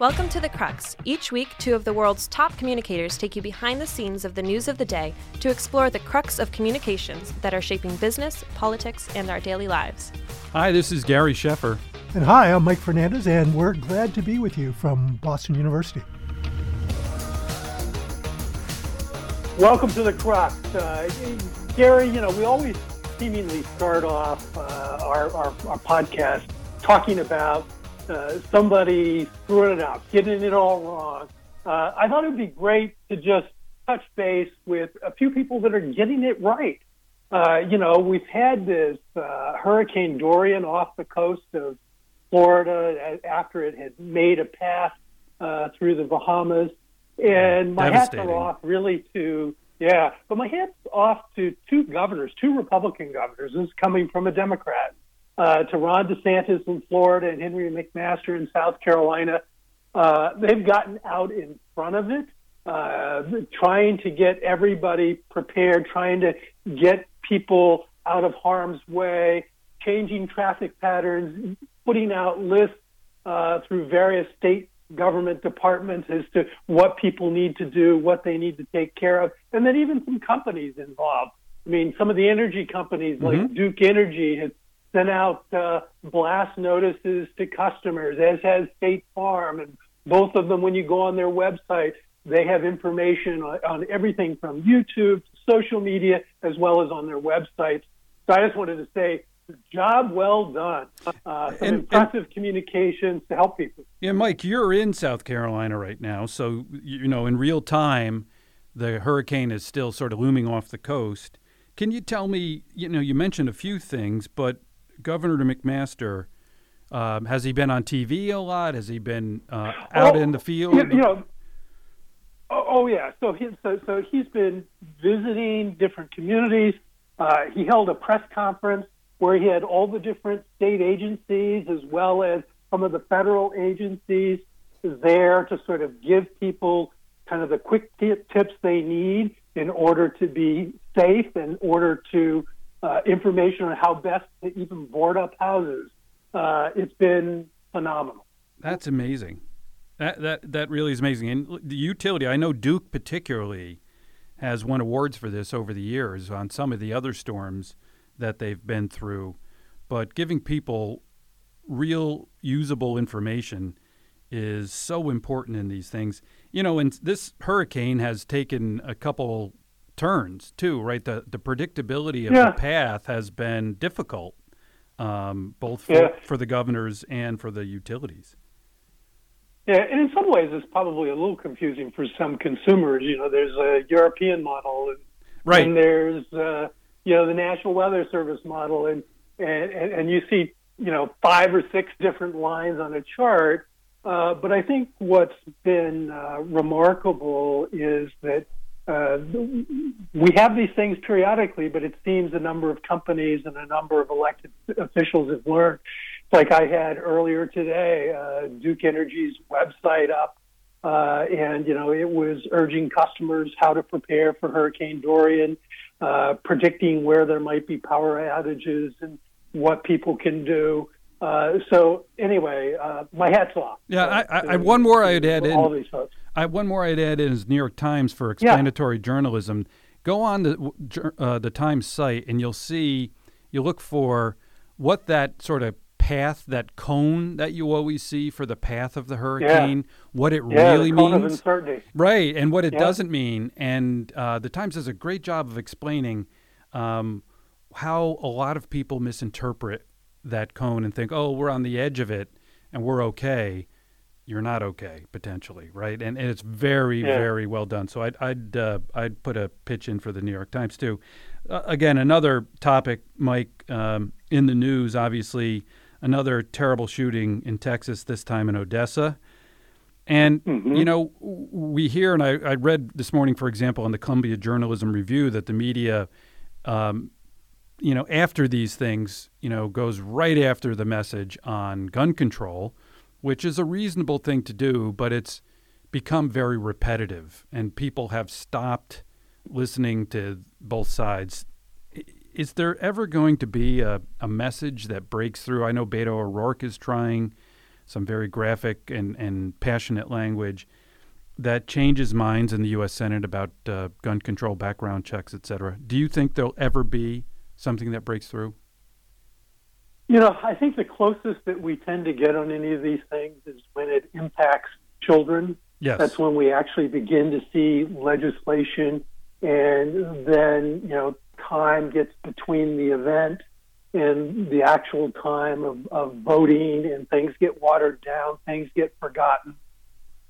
Welcome to The Crux. Each week, two of the world's top communicators take you behind the scenes of the news of the day to explore the crux of communications that are shaping business, politics, and our daily lives. Hi, this is Gary Sheffer. And hi, I'm Mike Fernandez, and we're glad to be with you from Boston University. Welcome to The Crux. Uh, Gary, you know, we always seemingly start off uh, our, our, our podcast talking about uh, somebody screwing it up, getting it all wrong. Uh, I thought it would be great to just touch base with a few people that are getting it right. Uh, you know, we've had this uh, Hurricane Dorian off the coast of Florida after it had made a path uh, through the Bahamas. And my hats are off really to, yeah, but my hats off to two governors, two Republican governors. This is coming from a Democrat uh, to Ron DeSantis in Florida and Henry McMaster in South Carolina. Uh, they've gotten out in front of it, uh, trying to get everybody prepared, trying to get people out of harm's way, changing traffic patterns, putting out lists uh, through various state government departments as to what people need to do, what they need to take care of, and then even some companies involved. I mean, some of the energy companies like mm-hmm. Duke Energy has sent out uh, blast notices to customers, as has State Farm. And both of them, when you go on their website, they have information on, on everything from YouTube to social media, as well as on their websites. So I just wanted to say, job well done. Uh, some and, impressive and, communications to help people. Yeah, Mike, you're in South Carolina right now, so you know in real time, the hurricane is still sort of looming off the coast. Can you tell me? You know, you mentioned a few things, but Governor McMaster, um, has he been on TV a lot? Has he been uh, out in the field? You, know, oh, oh, yeah. So, he, so so he's been visiting different communities. Uh, he held a press conference where he had all the different state agencies as well as some of the federal agencies there to sort of give people kind of the quick tips they need in order to be safe, in order to uh, information on how best to even board up houses. Uh, it's been phenomenal. That's amazing. That that that really is amazing. And the utility, I know Duke particularly has won awards for this over the years on some of the other storms that they've been through. But giving people real usable information is so important in these things. You know, and this hurricane has taken a couple turns too, right? The the predictability of yeah. the path has been difficult, um, both for, yeah. for the governors and for the utilities. Yeah, and in some ways, it's probably a little confusing for some consumers. You know, there's a European model, and, right. and there's uh, you know the National Weather Service model, and, and and you see you know five or six different lines on a chart. Uh, but I think what's been uh, remarkable is that uh, we have these things periodically, but it seems a number of companies and a number of elected officials have learned. Like I had earlier today, uh, Duke Energy's website up, uh, and you know it was urging customers how to prepare for Hurricane Dorian, uh, predicting where there might be power outages and what people can do. Uh, so anyway, uh, my hat's off. Yeah, I, I, I, one more I'd add in. All these folks. I, one more I'd add in is New York Times for explanatory yeah. journalism. Go on the uh, the Times site and you'll see you look for what that sort of path, that cone that you always see for the path of the hurricane, yeah. what it yeah, really means, right, and what it doesn't mean. And uh, the Times does a great job of explaining um, how a lot of people misinterpret that cone and think, oh, we're on the edge of it and we're okay you're not okay potentially, right? And, and it's very, yeah. very well done. So I'd I'd uh, I'd put a pitch in for the New York Times too. Uh, again, another topic, Mike, um, in the news. Obviously, another terrible shooting in Texas. This time in Odessa. And mm-hmm. you know, we hear, and I, I, read this morning, for example, in the Columbia Journalism Review, that the media, um, you know, after these things, you know, goes right after the message on gun control which is a reasonable thing to do, but it's become very repetitive and people have stopped listening to both sides. Is there ever going to be a, a message that breaks through? I know Beto O'Rourke is trying some very graphic and, and passionate language that changes minds in the U.S. Senate about uh, gun control, background checks, et cetera. Do you think there'll ever be something that breaks through? You know, I think the closest that we tend to get on any of these things is when it impacts children. Yes. That's when we actually begin to see legislation, and then, you know, time gets between the event and the actual time of, of voting, and things get watered down, things get forgotten.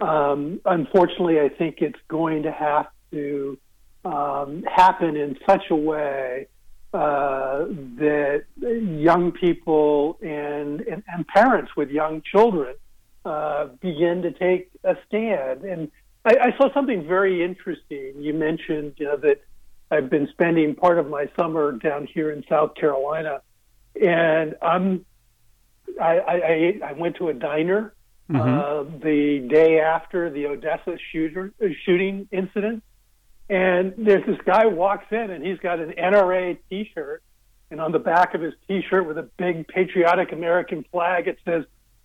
Um, unfortunately, I think it's going to have to um, happen in such a way uh, that young people and, and, and, parents with young children uh, begin to take a stand. And I, I, saw something very interesting. You mentioned you know, that I've been spending part of my summer down here in South Carolina, and I'm I, I, I went to a diner mm-hmm. uh, the day after the Odessa shooter, shooting incident and there's this guy walks in and he's got an NRA T-shirt, and on the back of his T-shirt with a big patriotic American flag, it says,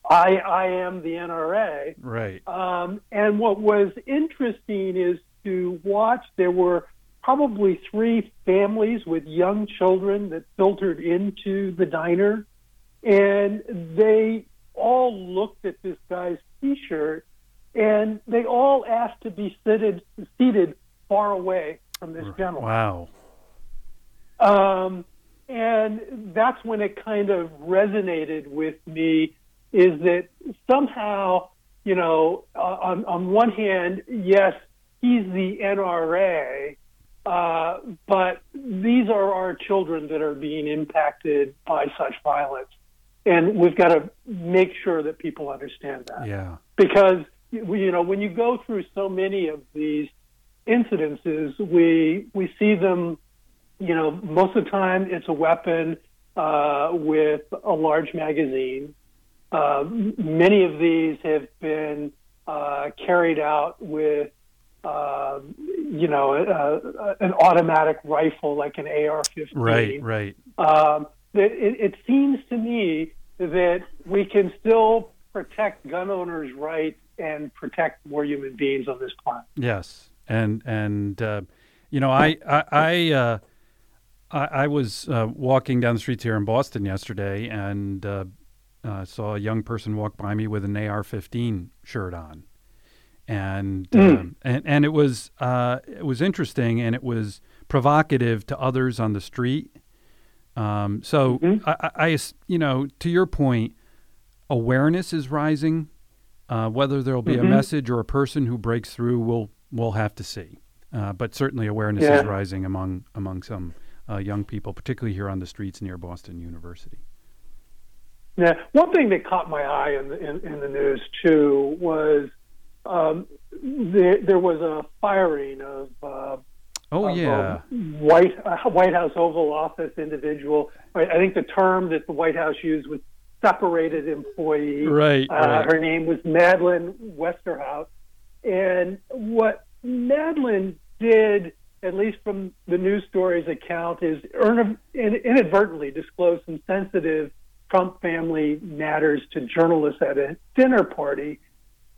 "I I am the NRA." Right. Um, and what was interesting is to watch. There were probably three families with young children that filtered into the diner, and they all looked at this guy's T-shirt, and they all asked to be seated seated far away from this general. Wow. Um, and that's when it kind of resonated with me is that somehow, you know, uh, on, on one hand, yes, he's the NRA, uh, but these are our children that are being impacted by such violence. And we've got to make sure that people understand that. Yeah. Because, you know, when you go through so many of these incidences, we we see them. You know, most of the time it's a weapon uh, with a large magazine. Uh, many of these have been uh, carried out with, uh, you know, uh, an automatic rifle like an AR-15. Right, right. Um, it, it seems to me that we can still protect gun owners' rights and protect more human beings on this planet. Yes, and and uh, you know I I I, uh, I, I was uh, walking down the streets here in Boston yesterday and uh, uh, saw a young person walk by me with an AR-15 shirt on, and mm. um, and and it was uh, it was interesting and it was provocative to others on the street. Um, so mm-hmm. I, I, you know, to your point, awareness is rising. Uh, whether there will be mm-hmm. a message or a person who breaks through, will we'll have to see. Uh, but certainly awareness yeah. is rising among among some uh, young people, particularly here on the streets near Boston University. Yeah, one thing that caught my eye in the, in, in the news too was um, there, there was a firing of. Uh, oh of yeah, White White House Oval Office individual. I, I think the term that the White House used was separated employee. Right, uh, right. Her name was Madeleine Westerhout, and what Madeleine did, at least from the news stories account, is inadvertently disclose some sensitive Trump family matters to journalists at a dinner party.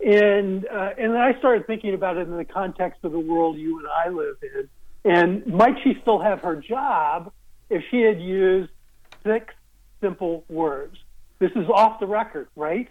And uh, and I started thinking about it in the context of the world you and I live in. And might she still have her job if she had used six simple words? This is off the record, right?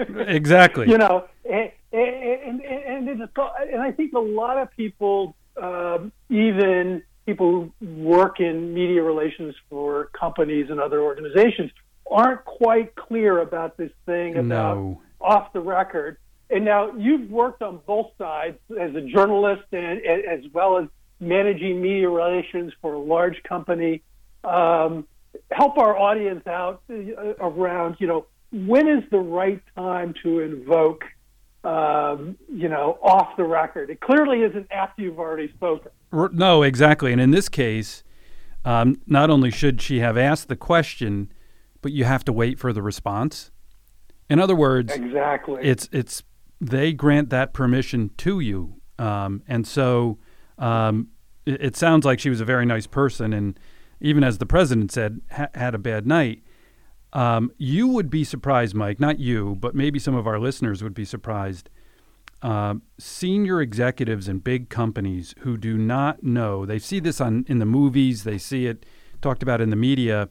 Exactly. You know, and and, and, and, and I think a lot of people, um, even people who work in media relations for companies and other organizations, aren't quite clear about this thing about no. off the record. And now you've worked on both sides as a journalist and as well as managing media relations for a large company. Um, help our audience out uh, around, you know, when is the right time to invoke, um, you know, off the record? It clearly isn't after you've already spoken. No, exactly. And in this case, um, not only should she have asked the question, but you have to wait for the response. In other words, exactly, it's it's they grant that permission to you, um, and so um, it, it, sounds like she was a very nice person, and even as the president said, ha- had a bad night. Um, you would be surprised, Mike, not you, but maybe some of our listeners would be surprised. Uh, senior executives in big companies who do not know, they see this on in the movies, they see it talked about in the media,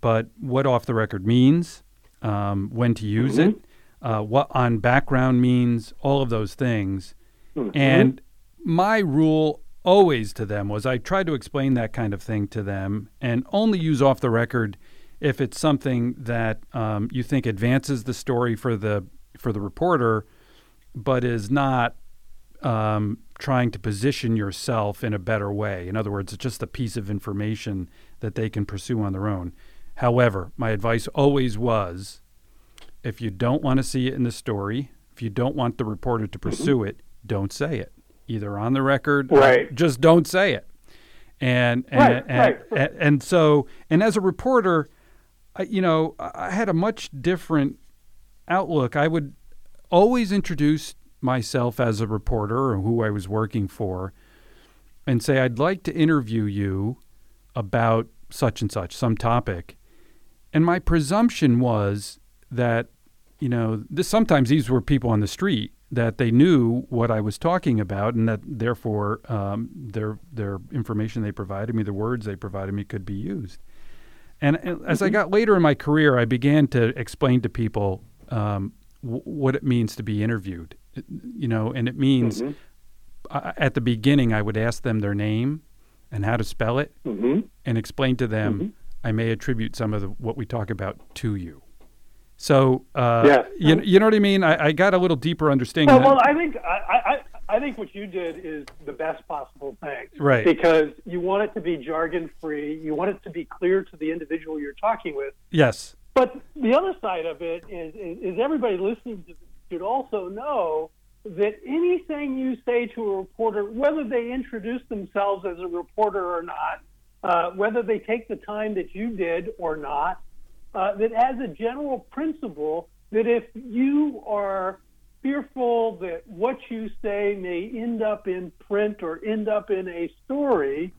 but what off the record means, um, when to use mm-hmm. it, uh, what on background means, all of those things. Mm-hmm. And my rule always to them was I tried to explain that kind of thing to them and only use off the record if it's something that um, you think advances the story for the for the reporter, but is not um, trying to position yourself in a better way. In other words, it's just a piece of information that they can pursue on their own. However, my advice always was if you don't want to see it in the story, if you don't want the reporter to mm-hmm. pursue it, don't say it. Either on the record, right. just don't say it. And and, right, and, right. and, and so and as a reporter, You know, I had a much different outlook. I would always introduce myself as a reporter or who I was working for and say, I'd like to interview you about such and such, some topic. And my presumption was that, you know, this, sometimes these were people on the street that they knew what I was talking about, and that therefore um, their their information they provided me, the words they provided me, could be used. And, as I mm-hmm. got later in my career, I began to explain to people um, w- what it means to be interviewed. You know, and it means mm-hmm. uh, at the beginning, I would ask them their name and how to spell it, mm-hmm. and explain to them mm-hmm. I may attribute some of the, what we talk about to you. So, uh, yeah. you, you know what I mean? I, I got a little deeper understanding. Well, well I think I, I think what you did is the best possible thing. Right. Because you want it to be jargon free. You want it to be clear to the individual you're talking with. Yes. But the other side of it is, is, is everybody listening to should also know that anything you say to a reporter, whether they introduce themselves as a reporter or not, uh, whether they take the time that you did or not, uh, that as a general principle, that if you are fearful that what you say may end up in print or end up in a story,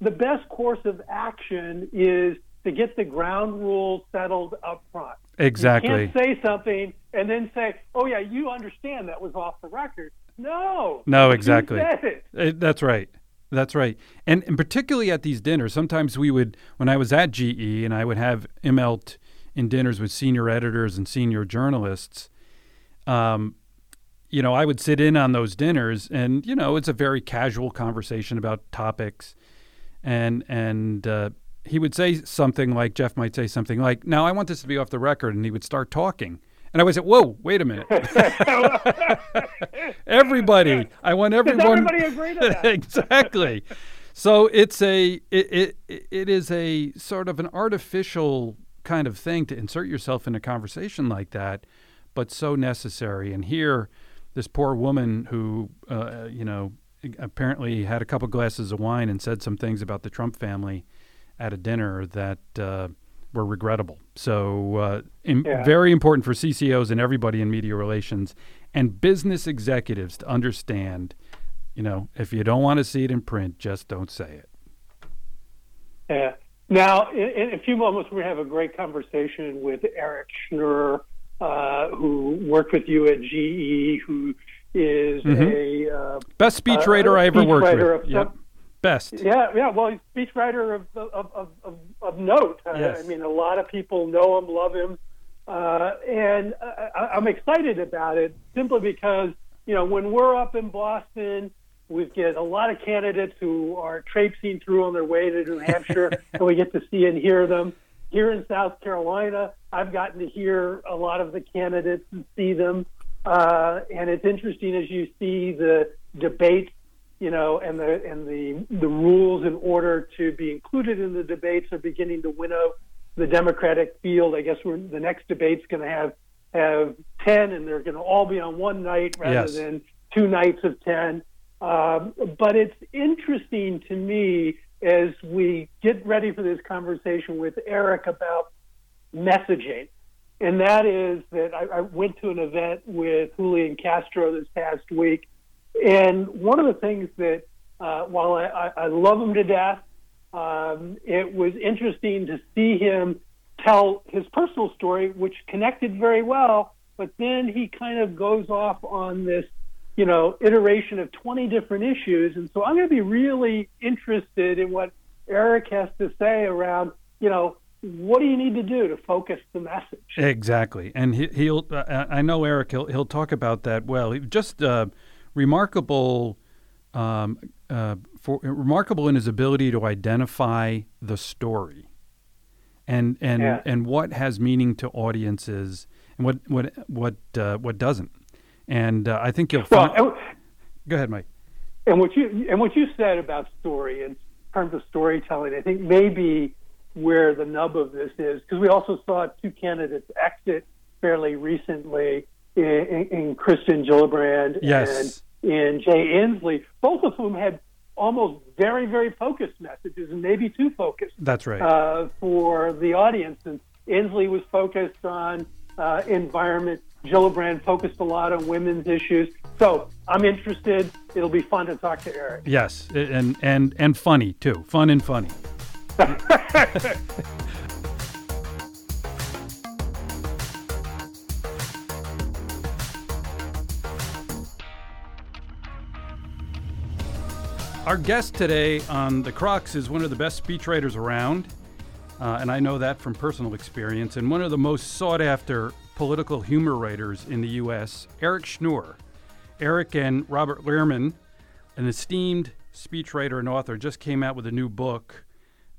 the best course of action is to get the ground rules settled up front. Exactly. You can't say something and then say, "Oh yeah, you understand that was off the record." No. No, exactly. It. Uh, that's right. That's right. And, and particularly at these dinners, sometimes we would, when I was at GE and I would have Immelt in dinners with senior editors and senior journalists, um, you know, I would sit in on those dinners, and you know, it's a very casual conversation about topics, and and uh, he would say something like Jeff might say something like, "Now I want this to be off the record," and he would start talking, and I would say, "Whoa, wait a minute." everybody, I want everyone. Does everybody agree to that? exactly. So it's a it, it it is a sort of an artificial kind of thing to insert yourself in a conversation like that, but so necessary. And here this poor woman who, uh, you know, apparently had a couple glasses of wine and said some things about the Trump family at a dinner that uh, were regrettable. So, uh, in, yeah. very important for CCOs and everybody in media relations and business executives to understand. You know, if you don't want to see it in print, just don't say it. Yeah. Now, in, in a few moments, we have a great conversation with Eric Schnure uh, who worked with you at GE, who is mm-hmm. a uh, best speechwriter I ever worked with. Yep. Some, best. Yeah, yeah. Well, he's speechwriter of of, of, of, of note. Uh, yes. I mean, a lot of people know him, love him, uh, and I, I'm excited about it simply because you know when we're up in Boston. We get a lot of candidates who are traipsing through on their way to New Hampshire, and we get to see and hear them. Here in South Carolina, I've gotten to hear a lot of the candidates and see them. Uh, and it's interesting as you see the debates, you know, and the and the the rules in order to be included in the debates are beginning to winnow the Democratic field. I guess we're, the next debate's going to have have ten, and they're going to all be on one night rather yes. than two nights of ten. Um, but it's interesting to me as we get ready for this conversation with Eric about messaging. And that is that I, I went to an event with Julian Castro this past week. And one of the things that, uh, while I, I, love him to death, um, it was interesting to see him tell his personal story, which connected very well. But then he kind of goes off on this, you know, iteration of 20 different issues. And so I'm going to be really interested in what Eric has to say around, you know, what do you need to do to focus the message? Exactly, and he, will I know Eric. He'll he'll talk about that well. Just uh, remarkable, um, uh, for remarkable in his ability to identify the story, and and yeah. and what has meaning to audiences, and what what what uh, what doesn't. And uh, I think you'll. Well, find... go ahead, Mike. And what you and what you said about story in terms of storytelling, I think maybe where the nub of this is, because we also saw two candidates exit fairly recently in, in, in Gillibrand yes. and in Jay Inslee, both of whom had almost very, very focused messages and maybe too focused. That's right. Uh, for the audience. And Inslee was focused on uh, environment. Gillibrand focused a lot on women's issues. So I'm interested. It'll be fun to talk to Eric. Yes, and and and funny too. Fun and funny. Our guest today on The Crux is one of the best speechwriters around, uh, and I know that from personal experience, and one of the most sought after political humor writers in the U.S., Eric Schnure. Eric and Robert Lehrman, an esteemed speechwriter and author, just came out with a new book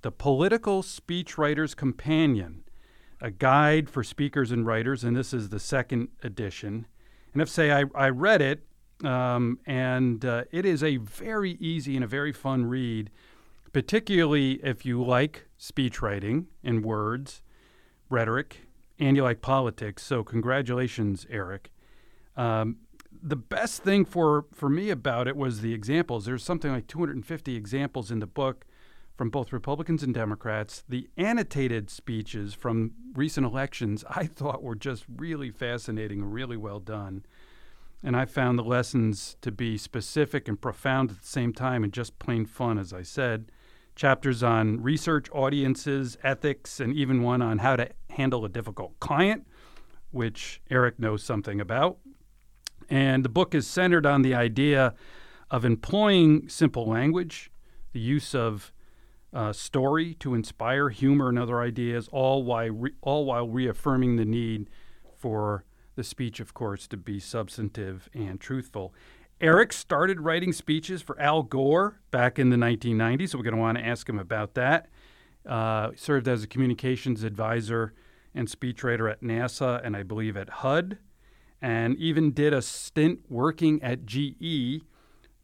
the Political Speechwriter's Companion, a guide for speakers and writers, and this is the second edition. And if say I, I read it, um, and uh, it is a very easy and a very fun read, particularly if you like speech writing in words, rhetoric, and you like politics. So congratulations, Eric. Um, the best thing for, for me about it was the examples. There's something like 250 examples in the book from both Republicans and Democrats. The annotated speeches from recent elections I thought were just really fascinating and really well done. And I found the lessons to be specific and profound at the same time and just plain fun, as I said. Chapters on research, audiences, ethics, and even one on how to handle a difficult client, which Eric knows something about. And the book is centered on the idea of employing simple language, the use of uh, story to inspire humor and other ideas, all while re- all while reaffirming the need for the speech, of course, to be substantive and truthful. Eric started writing speeches for Al Gore back in the 1990s, so we're going to want to ask him about that. Uh, served as a communications advisor and speechwriter at NASA and I believe at HUD, and even did a stint working at GE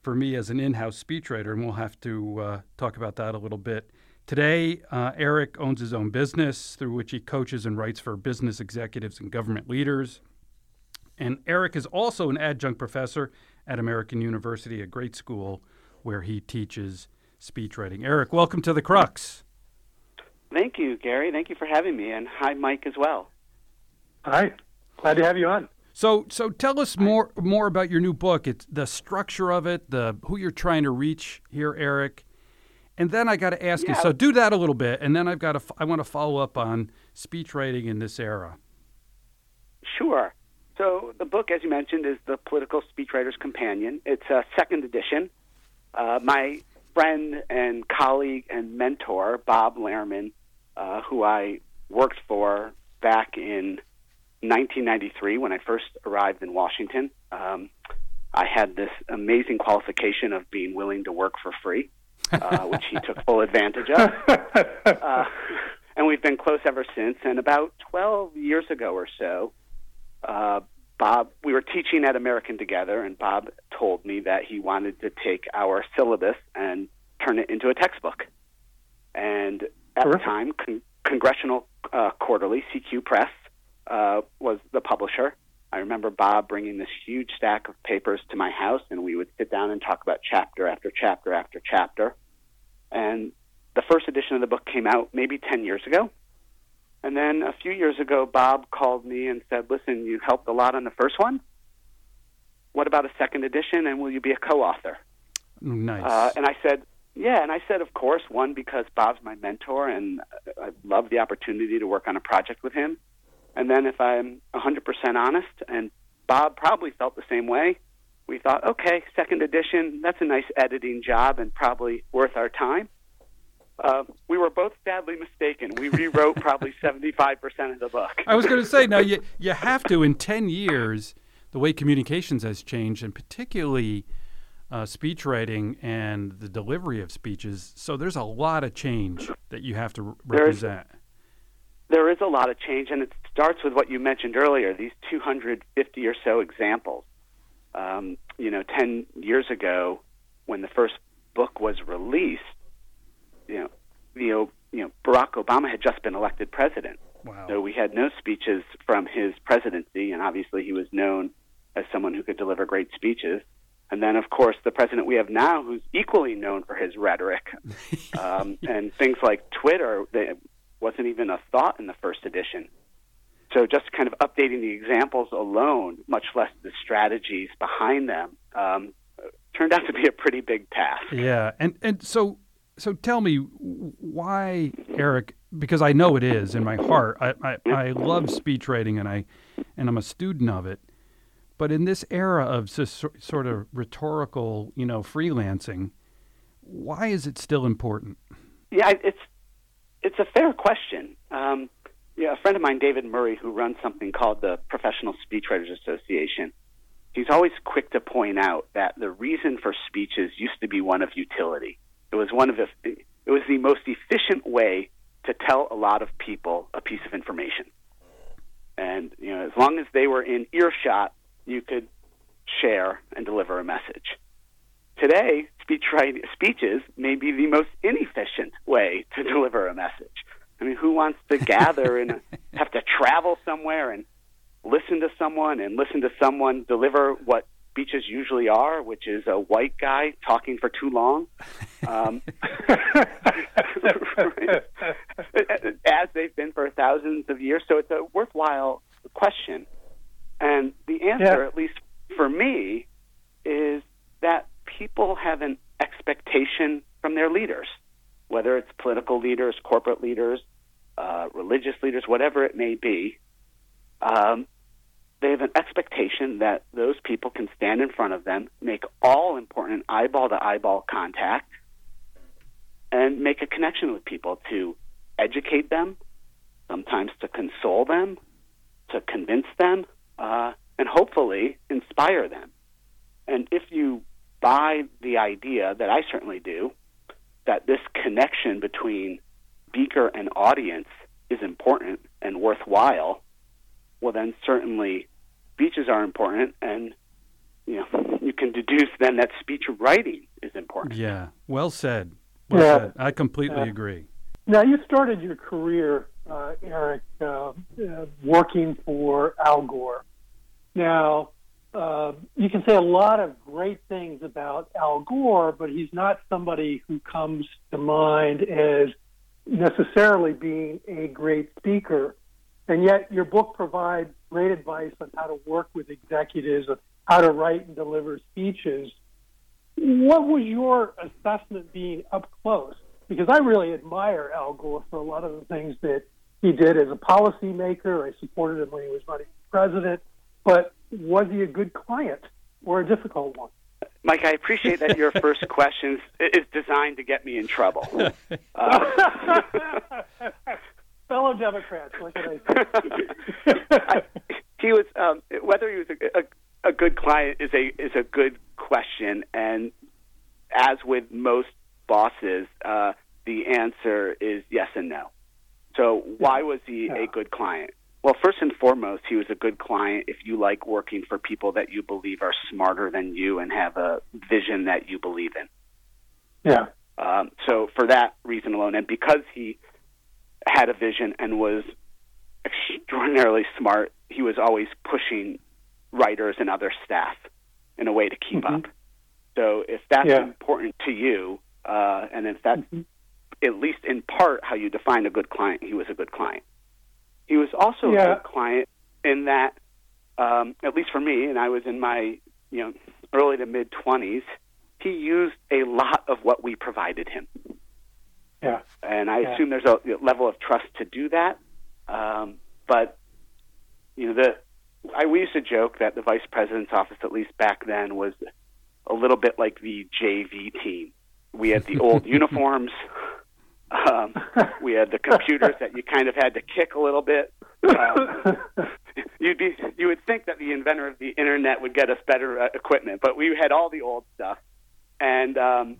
for me as an in-house speechwriter, and we'll have to uh, talk about that a little bit. Today, uh, Eric owns his own business through which he coaches and writes for business executives and government leaders. And Eric is also an adjunct professor at American University, a great school where he teaches speech writing. Eric, welcome to the Crux. Thank you, Gary. Thank you for having me, and hi, Mike, as well. Hi, glad to have you on. So, so tell us more more about your new book. It's the structure of it, the who you're trying to reach here, Eric. And then I got to ask yeah. you. So do that a little bit, and then I've got to. I want to follow up on speech writing in this era. Sure. So the book, as you mentioned, is the Political Speechwriter's Companion. It's a second edition. Uh, my friend and colleague and mentor, Bob Lehrman, uh, who I worked for back in 1993 when I first arrived in Washington. Um, I had this amazing qualification of being willing to work for free, uh, which he took full advantage of. Uh, and we've been close ever since. And about 12 years ago or so, uh, Bob, we were teaching at American together, and Bob told me that he wanted to take our syllabus and turn it into a textbook. And at the time, con- Congressional uh, Quarterly, CQ Press, uh, was the publisher. I remember Bob bringing this huge stack of papers to my house, and we would sit down and talk about chapter after chapter after chapter. And the first edition of the book came out maybe 10 years ago. And then a few years ago, Bob called me and said, Listen, you helped a lot on the first one. What about a second edition, and will you be a co author? Nice. Uh, and I said, yeah, and I said, of course, one because Bob's my mentor, and I love the opportunity to work on a project with him. And then, if I'm 100% honest, and Bob probably felt the same way, we thought, okay, second edition, that's a nice editing job and probably worth our time. Uh, we were both sadly mistaken. We rewrote probably 75% of the book. I was going to say, now you, you have to, in 10 years, the way communications has changed, and particularly uh, speech writing and the delivery of speeches. So there's a lot of change that you have to represent. There is, there is a lot of change, and it starts with what you mentioned earlier these 250 or so examples. Um, you know, 10 years ago, when the first book was released, you know, you know, Barack Obama had just been elected president. Wow. So we had no speeches from his presidency, and obviously he was known as someone who could deliver great speeches. And then, of course, the president we have now, who's equally known for his rhetoric um, and things like Twitter, that wasn't even a thought in the first edition. So, just kind of updating the examples alone, much less the strategies behind them, um, turned out to be a pretty big task. Yeah, and and so so tell me why, Eric? Because I know it is in my heart. I, I, I love speech writing, and I and I'm a student of it. But in this era of sort of rhetorical, you know, freelancing, why is it still important? Yeah, it's it's a fair question. Um, yeah, a friend of mine, David Murray, who runs something called the Professional Speechwriters Association, he's always quick to point out that the reason for speeches used to be one of utility. It was one of the it was the most efficient way to tell a lot of people a piece of information. And you know, as long as they were in earshot you could share and deliver a message. Today, speech writing, speeches may be the most inefficient way to deliver a message. I mean, who wants to gather and have to travel somewhere and listen to someone and listen to someone deliver what speeches usually are, which is a white guy talking for too long, um, as they've been for thousands of years. So it's a worthwhile question. And the answer, Yeah. at least for me, is that people have an expectation from their leaders, whether it's political leaders, corporate leaders, uh, religious leaders, whatever it may be. Um, they have an expectation that those people can stand in front of them, make all important eyeball to eyeball contact, and make a connection with people to educate them, sometimes to console them, to convince them, uh, and hopefully inspire them. And if you buy the idea that I certainly do, that this connection between speaker and audience is important and worthwhile, well, then certainly speeches are important, and you know you can deduce then that speech writing is important. Yeah, well said. Well Yeah. said. I completely Yeah. agree. Now, you started your career, uh, Eric, uh, uh, working for Al Gore. Now, uh, you can say a lot of great things about Al Gore, but he's not somebody who comes to mind as necessarily being a great speaker. And yet, your book provides great advice on how to work with executives, on how to write and deliver speeches. What was your assessment being up close? Because I really admire Al Gore for a lot of the things that he did as a policymaker. I supported him when he was running for president. But was he a good client or a difficult one? Mike, I appreciate that your first question is designed to get me in trouble. Uh, Fellow Democrats, what can I say? I- he was um, whether he was a, a, a good client is a is a good question, and as with most bosses, uh, the answer is yes and no. So why was he Yeah. a good client? Well, first and foremost, he was a good client if you like working for people that you believe are smarter than you and have a vision that you believe in. yeah. Um, so for that reason alone, and because he had a vision and was extraordinarily smart, he was always pushing writers and other staff in a way to keep Mhm. up. So if that's Yeah. important to you, uh, and if that's Mhm. at least in part how you define a good client, he was a good client. He was also Yeah. a good client in that, um, at least for me, and I was in my you know early to mid twenties. he used a lot of what we provided him. Yeah. And I yeah. assume there's a level of trust to do that. Um, but you know, the I we used to joke that the vice president's office, at least back then, was a little bit like the JV team. We had the old uniforms. Um, we had the computers that you kind of had to kick a little bit. Um, you'd be, you would think that the inventor of the internet would get us better uh, equipment, but we had all the old stuff. And um,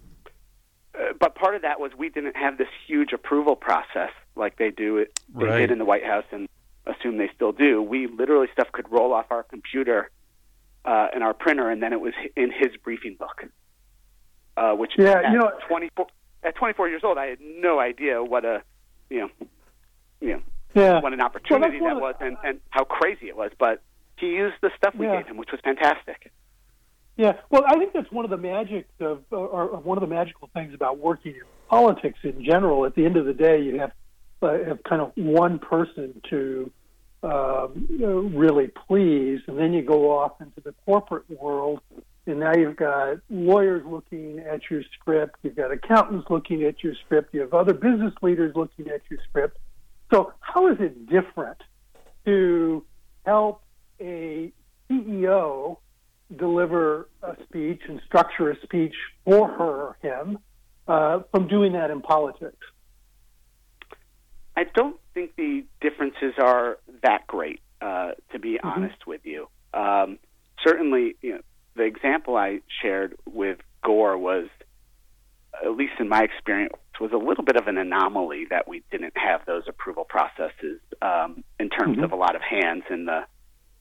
uh, but part of that was we didn't have this huge approval process like they do it they Right. did in the White House and assume they still do. We literally stuff could roll off our computer uh, and our printer, and then it was in his briefing book. Uh, which Yeah, at you know- 24 at 24 years old, I had no idea what a you know you know Yeah. what an opportunity that's one that was and, and how crazy it was. But he used the stuff we Yeah. gave him, which was fantastic. Yeah, well, I think that's one of the magic of, or, or one of the magical things about working in politics in general. At the end of the day, you have uh, have kind of one person to um, really please, and then you go off into the corporate world, and now you've got lawyers looking at your script, you've got accountants looking at your script, you have other business leaders looking at your script. So, how is it different to help a CEO deliver a speech and structure a speech for her or him uh, from doing that in politics. I don't think the differences are that great, uh, to be honest with you. Um, certainly, you know, the example I shared with Gore was, at least in my experience, was a little bit of an anomaly that we didn't have those approval processes um, in terms of a lot of hands in the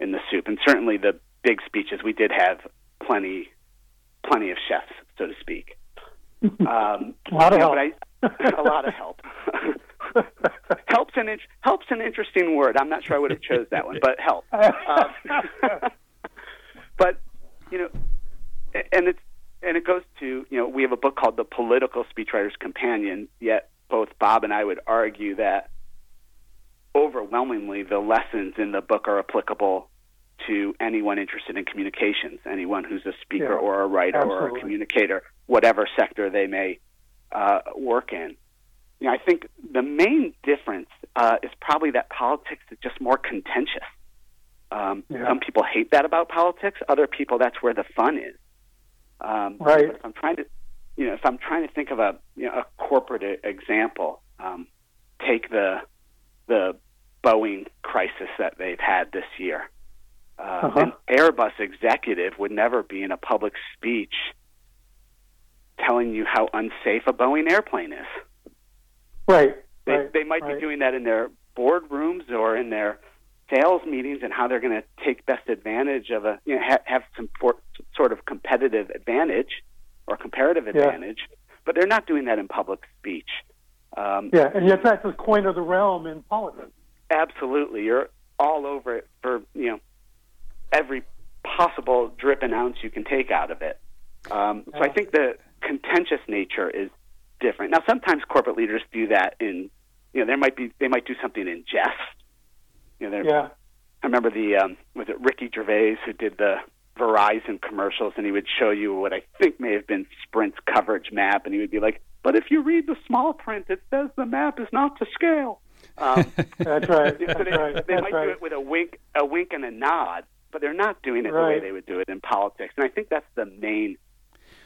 in the soup, and certainly the big speeches we did have plenty plenty of chefs, so to speak. Um, A lot of help. I, a lot of help. helps an helps an interesting word. I'm not sure I would have chose that one, but help. Um, but you know, and it's and it goes to you know we have a book called The Political Speechwriter's Companion. Yet both Bob and I would argue that overwhelmingly the lessons in the book are applicable to anyone interested in communications, anyone who's a speaker Yeah, or a writer or a communicator, whatever sector they may uh, work in. You know, I think the main difference uh, is probably that politics is just more contentious. Um, Yeah. Some people hate that about politics. Other people, that's where the fun is. Um, Right. If I'm trying to, you know, if I'm trying to think of a you know a corporate example, um, take the the Boeing crisis that they've had this year. Uh, Uh-huh. An Airbus executive would never be in a public speech telling you how unsafe a Boeing airplane is. Right. They, right, they might right. be doing that in their boardrooms or in their sales meetings and how they're going to take best advantage of a you know ha- have some for, sort of competitive advantage or comparative Yeah. advantage, but they're not doing that in public speech. Um, Yeah, and yet that's the coin of the realm in politics. Absolutely, you're all over it for you know every possible drip and ounce you can take out of it. Um, so I think the contentious nature is different. Now, sometimes corporate leaders do that in you know there might be they might do something in jest. You know, Yeah. I remember the um, was it Ricky Gervais who did the Verizon commercials, and he would show you what I think may have been Sprint's coverage map, and he would be like, "But if you read the small print, it says the map is not to scale." Um, That's right. so That's they, right. they That's might do it with a wink, a wink and a nod, but they're not doing it the way they would do it in politics, and I think that's the main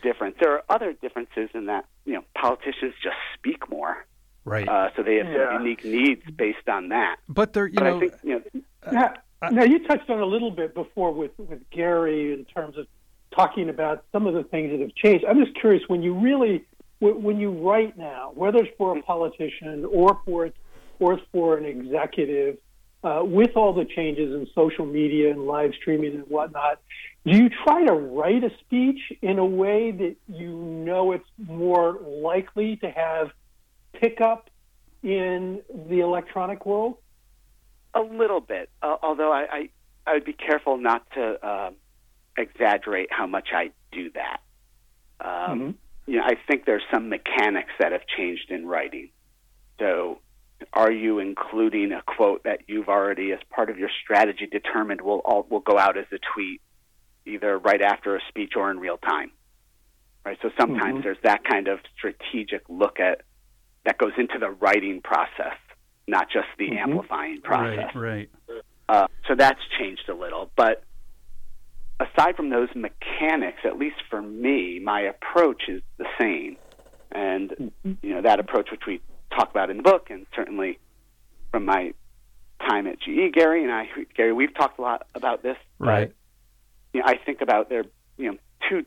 difference. There are other differences in that you know politicians just speak more, Right. uh, so they have Yeah. some unique needs based on that. but there, you But know, I think you know Now, now, you touched on a little bit before with, with Gary in terms of talking about some of the things that have changed. I'm just curious when you really, when you write now, whether it's for a politician or for or for an executive, uh, with all the changes in social media and live streaming and whatnot, do you try to write a speech in a way that you know it's more likely to have pickup in the electronic world? A little bit, uh, although I, I I would be careful not to um exaggerate how much I do that. Um, You know, I think there's some mechanics that have changed in writing. So, are you including a quote that you've already, as part of your strategy, determined will all, will go out as a tweet, either right after a speech or in real time? right? So sometimes Mhm. there's that kind of strategic look at that goes into the writing process, not just the Mhm. amplifying process. Right, right. Uh, so that's changed a little. But aside from those mechanics, at least for me, my approach is the same. And you know that approach, which we talk about in the book, and certainly from my time at GE, Gary and I, Gary, we've talked a lot about this. Right. You know, I think about there, you know, two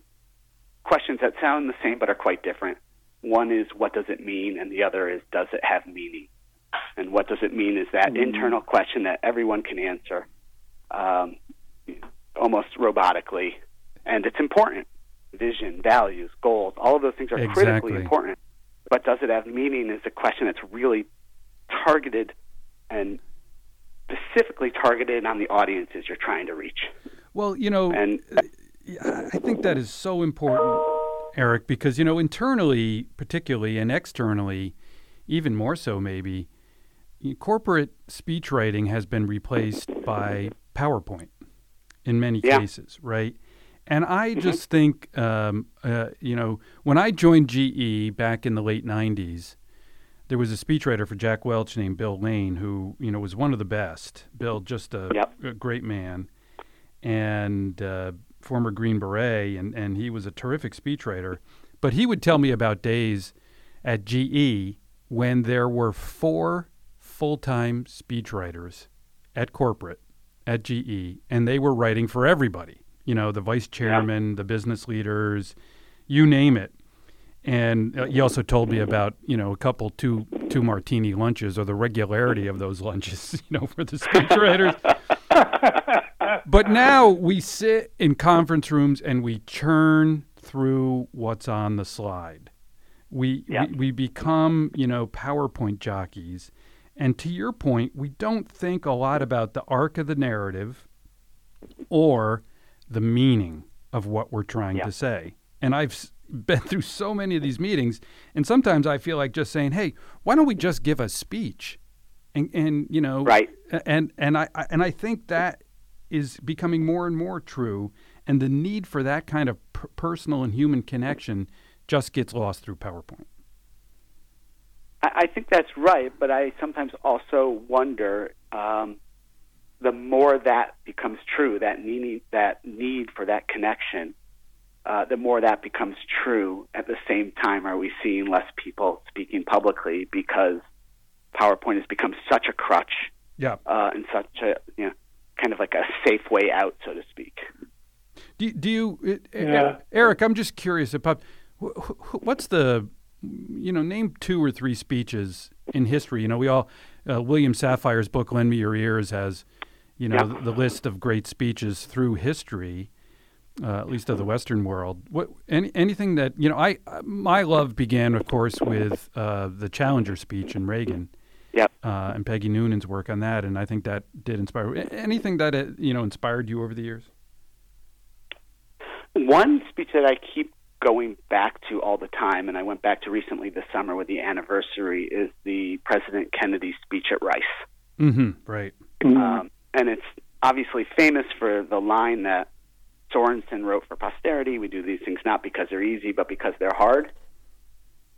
questions that sound the same but are quite different. One is what does it mean, and the other is does it have meaning? And what does it mean is that internal question that everyone can answer, um, almost robotically, and it's important. Vision, values, goals, all of those things are critically important. But does it have meaning? Is a question that's really targeted and specifically targeted on the audiences you're trying to reach. Well, you know, And I think that is so important, Eric, because you know internally, particularly, and externally, even more so, maybe corporate speech writing has been replaced by PowerPoint in many Yeah. cases, right? And I just think, um, uh, you know, when I joined GE back in the late '90s, there was a speechwriter for Jack Welch named Bill Lane, who you know was one of the best. Bill, just a, Yep. a great man, and uh, former Green Beret, and, and he was a terrific speechwriter. But he would tell me about days at GE when there were four full time speechwriters at corporate at GE, and they were writing for everybody. You know, the vice chairman, the business leaders, you name it. And uh, he also told me about you know a couple two two martini lunches or the regularity of those lunches, you know, for the speechwriters. but now we sit in conference rooms and we churn through what's on the slide. We, Yeah. we we become you know PowerPoint jockeys, and to your point, we don't think a lot about the arc of the narrative or the meaning of what we're trying Yeah. to say. And I've been through so many of these meetings, and sometimes I feel like just saying, "Hey, why don't we just give a speech?" And and you know, Right. And and I, and I think that is becoming more and more true, and the need for that kind of per- personal and human connection just gets lost through PowerPoint. I, I think that's right, but I sometimes also wonder um, the more that becomes true, that need, that need for that connection, uh, the more that becomes true. At the same time, are we seeing less people speaking publicly because PowerPoint has become such a crutch Yeah. uh, and such a you know kind of like a safe way out, so to speak. Do, do you, it, Yeah. Eric? I'm just curious about wh- wh- what's the, you know, name two or three speeches in history. You know, we all uh, William Safire's book "Lend Me Your Ears" has, you know, Yeah. the, the list of great speeches through history, uh, at least of the Western world. What any, anything that you know? I my love began, of course, with uh, the Challenger speech in Reagan. Yep. Uh, and Peggy Noonan's work on that, and I think that did inspire. Anything that uh, you know inspired you over the years? One speech that I keep going back to all the time, and I went back to recently this summer with the anniversary, is the President Kennedy speech at Rice. Mm-hmm. Right. Um, and it's obviously famous for the line that Sorensen wrote for posterity We do these things not because they're easy, but because they're hard.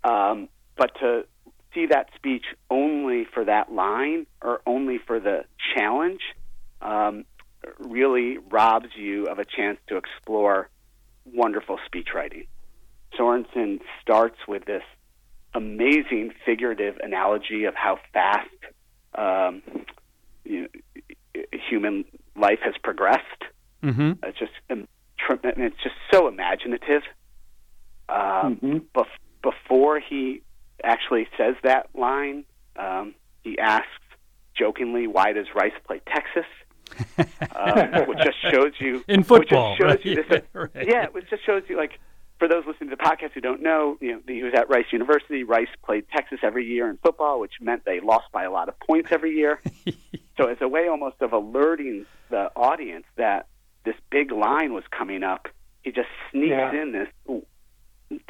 Um, but to see that speech only for that line or only for the challenge um, really robs you of a chance to explore wonderful speech writing. Sorensen starts with this amazing figurative analogy of how fast um, you know, human life has progressed. Mm-hmm. It's just um, it's just so imaginative. Um, Mhm. bef- before he actually says that line, um, he asks jokingly, "Why does Rice play Texas?" um, which just shows you In which just football, shows right? you this, Yeah, right. yeah, it just shows you like for those listening to the podcast who don't know, you know, he was at Rice University. Rice played Texas every year in football, which meant they lost by a lot of points every year. so as a way almost of alerting the audience that this big line was coming up, he just sneaks Yeah. in this ooh,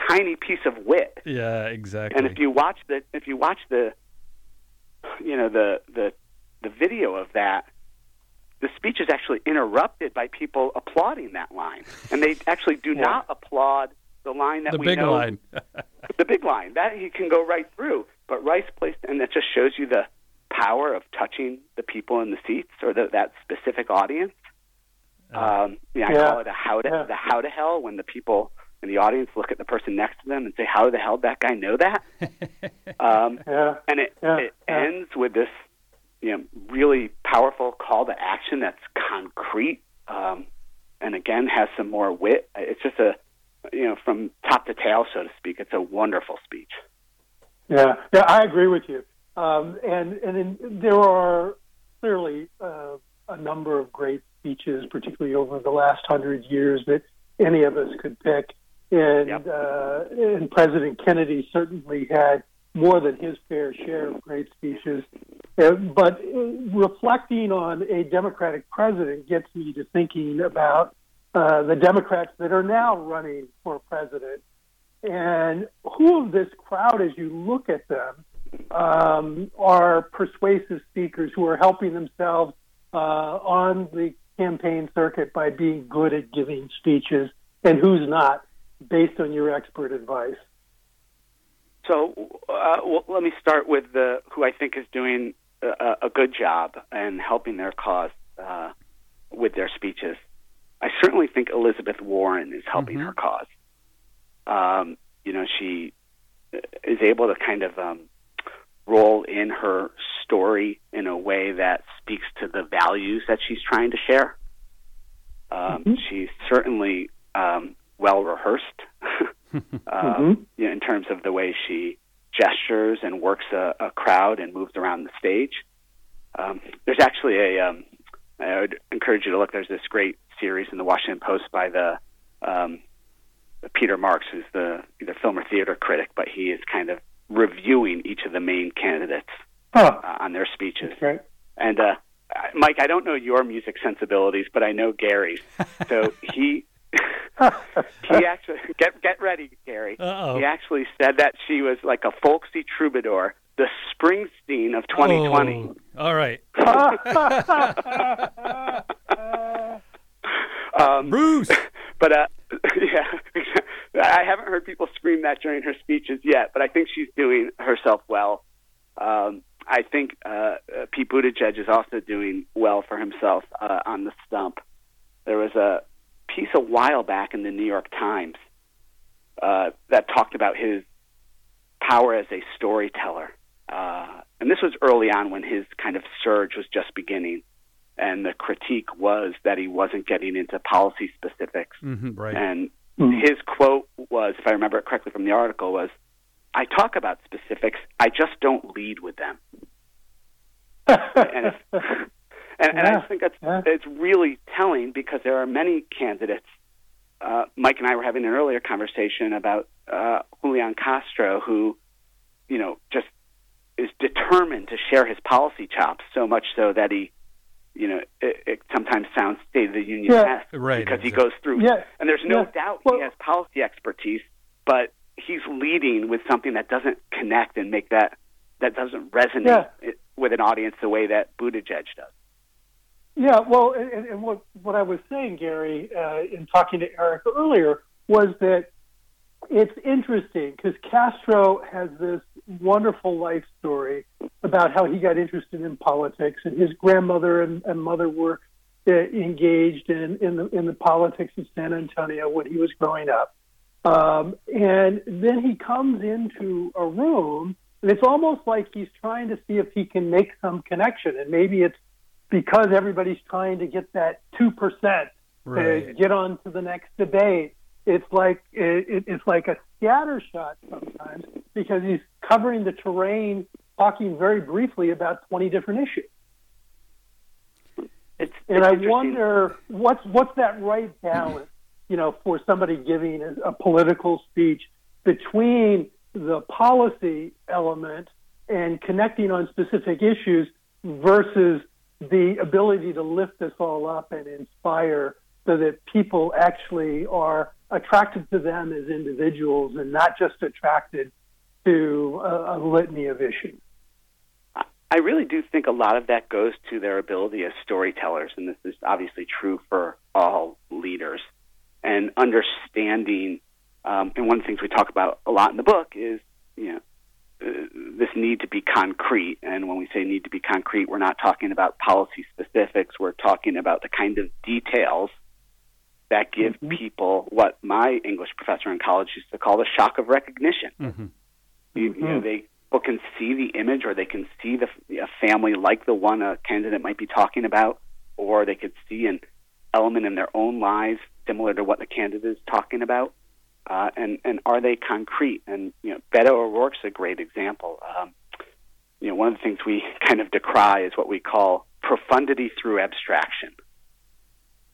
tiny piece of wit. Yeah, exactly. And if you watch the if you watch the you know the the the video of that the speech is actually interrupted by people applauding that line and they actually do Yeah. not applaud the line that the we big know, line. the big line that he can go right through. But Rice placed, and that just shows you the power of touching the people in the seats or the, that specific audience. Um, yeah, I Yeah. call it a how to Yeah. the how to hell when the people in the audience look at the person next to them and say, "How the hell did that guy know that?" um, Yeah. and it Yeah, it yeah. ends with this you know really powerful call to action that's concrete um, and again has some more wit it's just a you know from top to tail so to speak it's a wonderful speech Yeah, yeah, I agree with you. Um, and and in, there are clearly uh, a number of great speeches, particularly over the last hundred years, that any of us could pick. And Yep. uh, and President Kennedy certainly had more than his fair share of great speeches. Uh, but uh, reflecting on a Democratic president gets me to thinking about uh, the Democrats that are now running for president and who of this crowd, as you look at them, um, are persuasive speakers who are helping themselves uh, on the campaign circuit by being good at giving speeches, and who's not, based on your expert advice? so uh, well, let me start with the who I think is doing a, a good job and helping their cause uh, with their speeches I certainly think Elizabeth Warren is helping Mhm. her cause um, you know, she is able to kind of um, roll in her story in a way that speaks to the values that she's trying to share. Um, Mhm. She's certainly um, well rehearsed uh, Mhm. you know, in terms of the way she gestures and works a, a crowd and moves around the stage. Um, there's actually a, um, I would encourage you to look, there's this great series in the Washington Post by the um, Peter Marks, who's the either film or theater critic, but he is kind of reviewing each of the main candidates Oh, uh, on their speeches. right. And uh, Mike, I don't know your music sensibilities, but I know Gary's. So he he actually get get ready, Gary. Uh-oh. He actually said that she was like a folksy troubadour, the Springsteen of 2020. Oh, all right. Um, Bruce. But uh, yeah, I haven't heard people scream that during her speeches yet. But I think she's doing herself well. Um, I think uh, uh, Pete Buttigieg is also doing well for himself uh, on the stump. There was a piece a while back in the New York Times uh, that talked about his power as a storyteller, uh, and this was early on when his kind of surge was just beginning. And the critique was that he wasn't getting into policy specifics. hmm right. And Mhm. his quote was, if I remember it correctly from the article, was, "I talk about specifics. I just don't lead with them." and it's, and, and I just think that's yeah. it's really telling because there are many candidates. Uh, Mike and I were having an earlier conversation about uh, Julian Castro, who, you know, just is determined to share his policy chops so much so that he, you know, it, it sometimes sounds State of the Union Yeah. Right, because he goes through Yeah. and there's no Yeah. doubt Well- he has policy expertise, but he's leading with something that doesn't connect and make that that doesn't resonate Yeah. with an audience the way that Buttigieg does. Yeah, well, and, and what what I was saying, Gary, uh, in talking to Eric earlier, was that it's interesting because Castro has this wonderful life story about how he got interested in politics, and his grandmother and, and mother were uh, engaged in in the in the politics of San Antonio when he was growing up. Um, and then he comes into a room, and it's almost like he's trying to see if he can make some connection, and maybe it's because everybody's trying to get that two percent to get on to the next debate. It's like it, it- it's like a scatter shot sometimes because he's covering the terrain, talking very briefly about twenty different issues. It's, And it's I wonder what's what's that right balance, you know, for somebody giving a, a political speech between the policy element and connecting on specific issues versus the ability to lift this all up and inspire so that people actually are attracted to them as individuals and not just attracted to a, a litany of issues. I really do think a lot of that goes to their ability as storytellers, and this is obviously true for all leaders, and understanding Um, and one of the things we talk about a lot in the book is, you know, uh, this need to be concrete. And when we say need to be concrete, we're not talking about policy specifics. We're talking about the kind of details that give mm-hmm. people what my English professor in college used to call the shock of recognition. Mm-hmm. You, you, know, mm-hmm. they people can see the image, or they can see the a family like the one a candidate might be talking about, or they could see an element in their own lives similar to what the candidate is talking about. Uh, and and are they concrete? And you know, Beto O'Rourke's a great example. Um, you know, one of the things we kind of decry is what we call profundity through abstraction.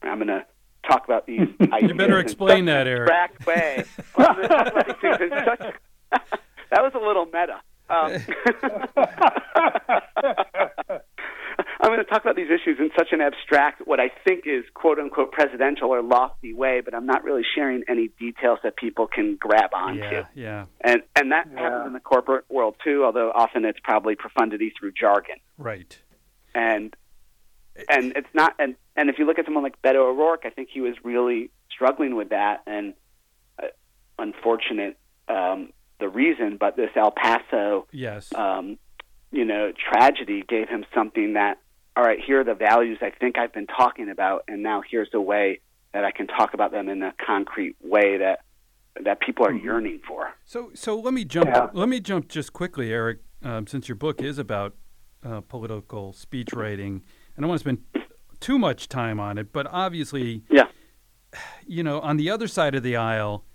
I'm going to talk about these ideas. You better explain that, Eric. Abstract way. that was a little meta. Um, I'm going to talk about these issues in such an abstract, what I think is quote unquote presidential or lofty way, but I'm not really sharing any details that people can grab onto. Yeah, yeah. And and that yeah. happens in the corporate world too, although often it's probably profundity through jargon. Right. And and it's not and and if you look at someone like Beto O'Rourke, I think he was really struggling with that and uh, unfortunate um, the reason, but this El Paso yes. um, you know tragedy gave him something that all right, here are the values I think I've been talking about, and now here's a way that I can talk about them in a concrete way that that people are mm-hmm. yearning for. So, so let me jump. Yeah. Let me jump just quickly, Eric, um, since your book is about uh, political speech writing, and I want to spend too much time on it, but obviously, yeah, you know, on the other side of the aisle.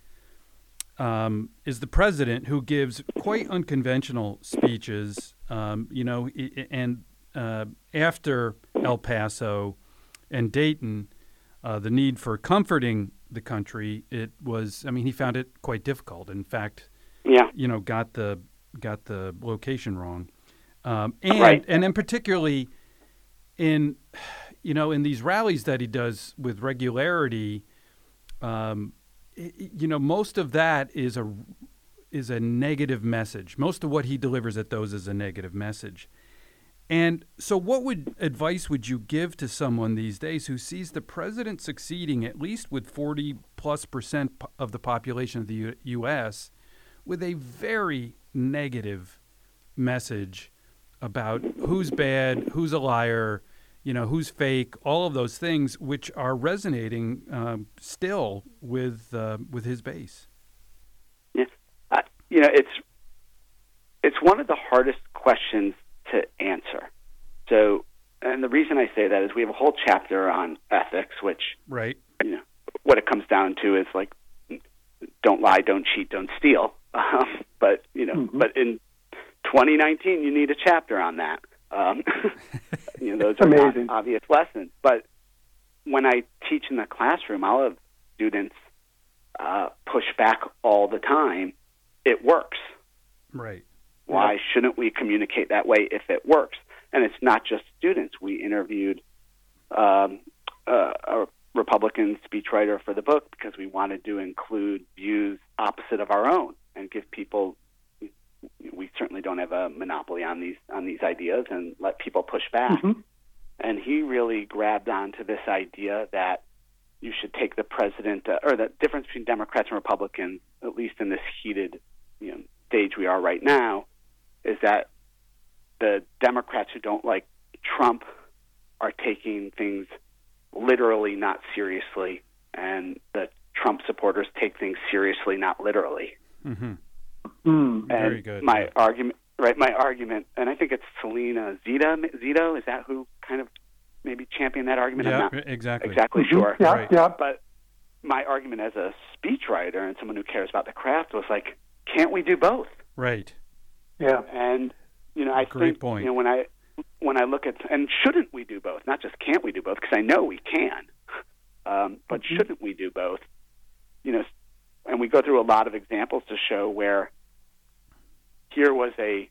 Um, is the president who gives quite unconventional speeches, um, you know, and uh, after El Paso and Dayton, uh, the need for comforting the country, it was. I mean, he found it quite difficult. In fact, yeah, you know, got the got the location wrong, um, and right. and then particularly in you know in these rallies that he does with regularity, um, you know, most of that is a is a negative message. Most of what he delivers at those is a negative message. And so, what would advice would you give to someone these days who sees the president succeeding at least with 40 plus percent of the population of the U- U.S. with a very negative message about who's bad, who's a liar, you know, who's fake, all of those things, which are resonating um, still with uh, with his base. Yeah, uh, you know, it's it's one of the hardest questions to answer. So, and the reason I say that is we have a whole chapter on ethics, which right, you know, what it comes down to is like, don't lie, don't cheat, don't steal. Um, but you know, mm-hmm. but in 2019, you need a chapter on that. Um, you know, those are amazing. obvious lessons. But when I teach in the classroom, I'll have students uh, push back all the time. It works. Right. Why shouldn't we communicate that way if it works? And it's not just students. We interviewed um, uh, a Republican speechwriter for the book because we wanted to include views opposite of our own and give people. We certainly don't have a monopoly on these on these ideas, and let people push back. Mm-hmm. And he really grabbed onto this idea that you should take the president, uh, or the difference between Democrats and Republicans, at least in this heated you know, stage we are right now, is that the Democrats who don't like Trump are taking things literally, not seriously, and the Trump supporters take things seriously, not literally. Mm-hmm. Mm, Very good. My yeah. argument, right? My argument, and I think it's Selena Zito. Zito is that who kind of maybe championed that argument? Yeah, I'm not exactly. Exactly mm-hmm. sure. Yeah, right. yeah. But my argument as a speechwriter and someone who cares about the craft was like, can't we do both? Right. Yeah. And you know, I Great think point. you know when I when I look at and shouldn't we do both? Not just can't we do both? Because I know we can, um, but mm-hmm. shouldn't we do both? You know, and we go through a lot of examples to show where here was a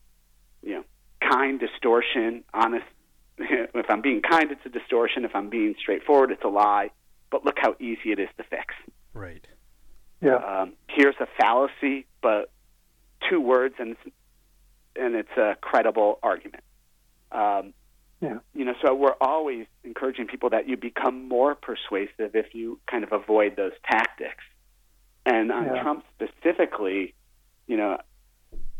you know kind distortion, honest. if I'm being kind, it's a distortion. If I'm being straightforward, it's a lie. But look how easy it is to fix. Right. Yeah. Um, here's a fallacy, but two words and it's and it's a credible argument. Um, yeah. You know, so we're always encouraging people that you become more persuasive if you kind of avoid those tactics. And on Yeah. Trump specifically, you know,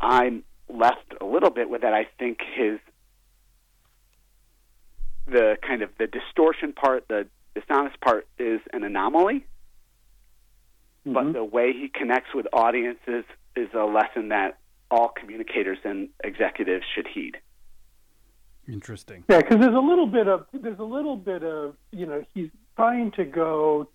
I'm left a little bit with that. I think his the kind of the distortion part, the dishonest part, is an anomaly. But Mhm. the way he connects with audiences is a lesson that all communicators and executives should heed. Interesting. Yeah, because there's a little bit of there's a little bit of you know he's trying to go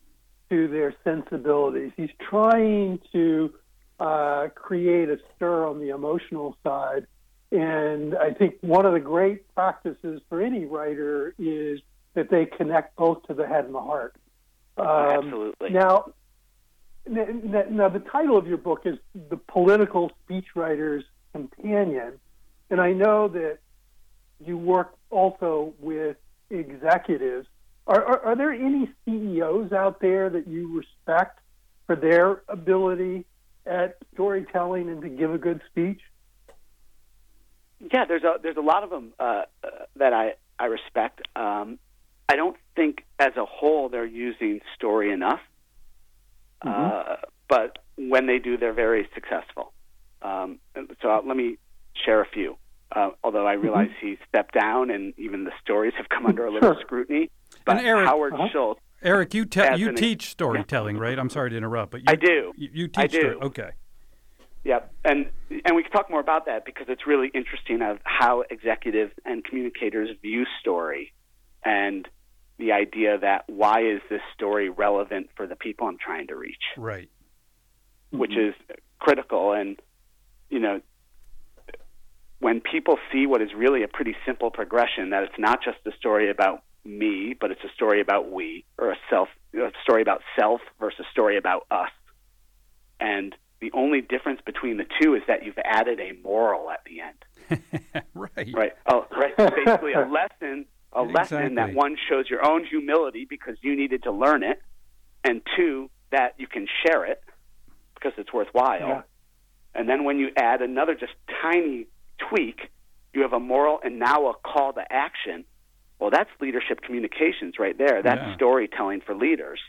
to their sensibilities. He's trying to uh, create a stir on the emotional side, and I think one of the great practices for any writer is that they connect both to the head and the heart. Um, Absolutely. Now, now the title of your book is "The Political Speechwriter's Companion," and I know that you work also with executives. Are, are, are there any CEOs out there that you respect for their ability at storytelling and to give a good speech? Yeah, there's a there's a lot of them uh, uh, that I I respect. Um, I don't think as a whole they're using story enough, uh, but when they do, they're very successful. Um, so uh, let me share a few. Uh, although I realize he stepped down, and even the stories have come under a little Sure. scrutiny. But And Eric- Howard Uh-huh. Schultz, Eric, you tell you teach storytelling, right? I'm sorry to interrupt, but you, I do. You, you I teach. story- Okay. Yep, and and we can talk more about that because it's really interesting of how executives and communicators view story, and the idea that why is this story relevant for the people I'm trying to reach, Right. which is critical. And you know, when people see what is really a pretty simple progression, that it's not just a story about me, but it's a story about we, or a self, a story about self versus a story about us, and the only difference between the two is that you've added a moral at the end. right. Right. Oh, right. Basically, a lesson, a lesson that one shows your own humility because you needed to learn it, and two that you can share it because it's worthwhile. Yeah. And then when you add another just tiny tweak, you have a moral and now a call to action. Well, that's leadership communications right there. That's Yeah. storytelling for leaders.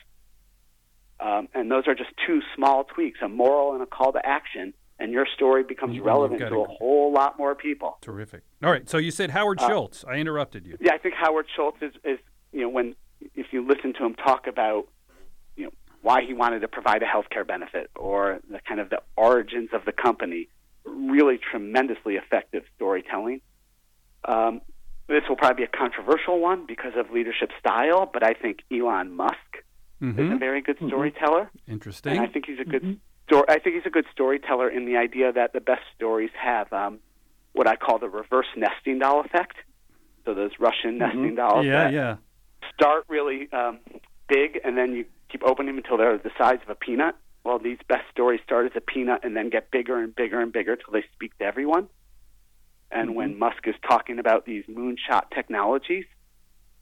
Um, and those are just two small tweaks, a moral and a call to action, and your story becomes you've relevant to a- a whole lot more people. Terrific. All right. So you said Howard Uh, Schultz. I interrupted you. Yeah, I think Howard Schultz is, is you know when if you listen to him talk about you know why he wanted to provide a health care benefit or the kind of the origins of the company, really tremendously effective storytelling. Um, this will probably be a controversial one because of leadership style, but I think Elon Musk is a very good storyteller. Interesting. And I think he's a good story. I think he's a good storyteller in the idea that the best stories have um, what I call the reverse nesting doll effect. So those Russian nesting dolls yeah. that Yeah. start really um, big, and then you keep opening them until they're the size of a peanut. Well, these best stories start as a peanut and then get bigger and bigger and bigger till they speak to everyone. And when Musk is talking about these moonshot technologies,